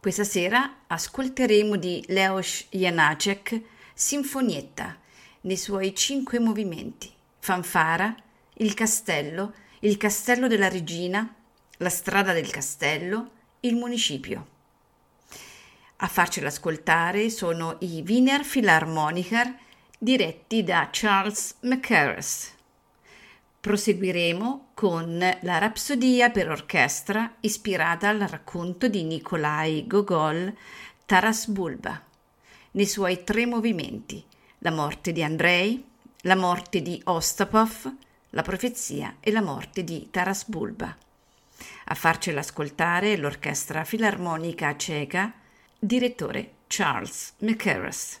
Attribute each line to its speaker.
Speaker 1: Questa sera ascolteremo di Leos Janacek Sinfonietta nei suoi cinque movimenti: Fanfara, il castello, il castello della regina, la strada del castello, il municipio. A farcelo ascoltare sono i Wiener Philharmoniker diretti da Charles McCarras. Proseguiremo con la Rapsodia per orchestra ispirata al racconto di Nikolai Gogol Taras Bulba, nei suoi tre movimenti: la morte di Andrei, la morte di Ostapov, la profezia e la morte di Taras Bulba. A farcela ascoltare l'Orchestra Filarmonica Ceca, direttore Charles McCarras.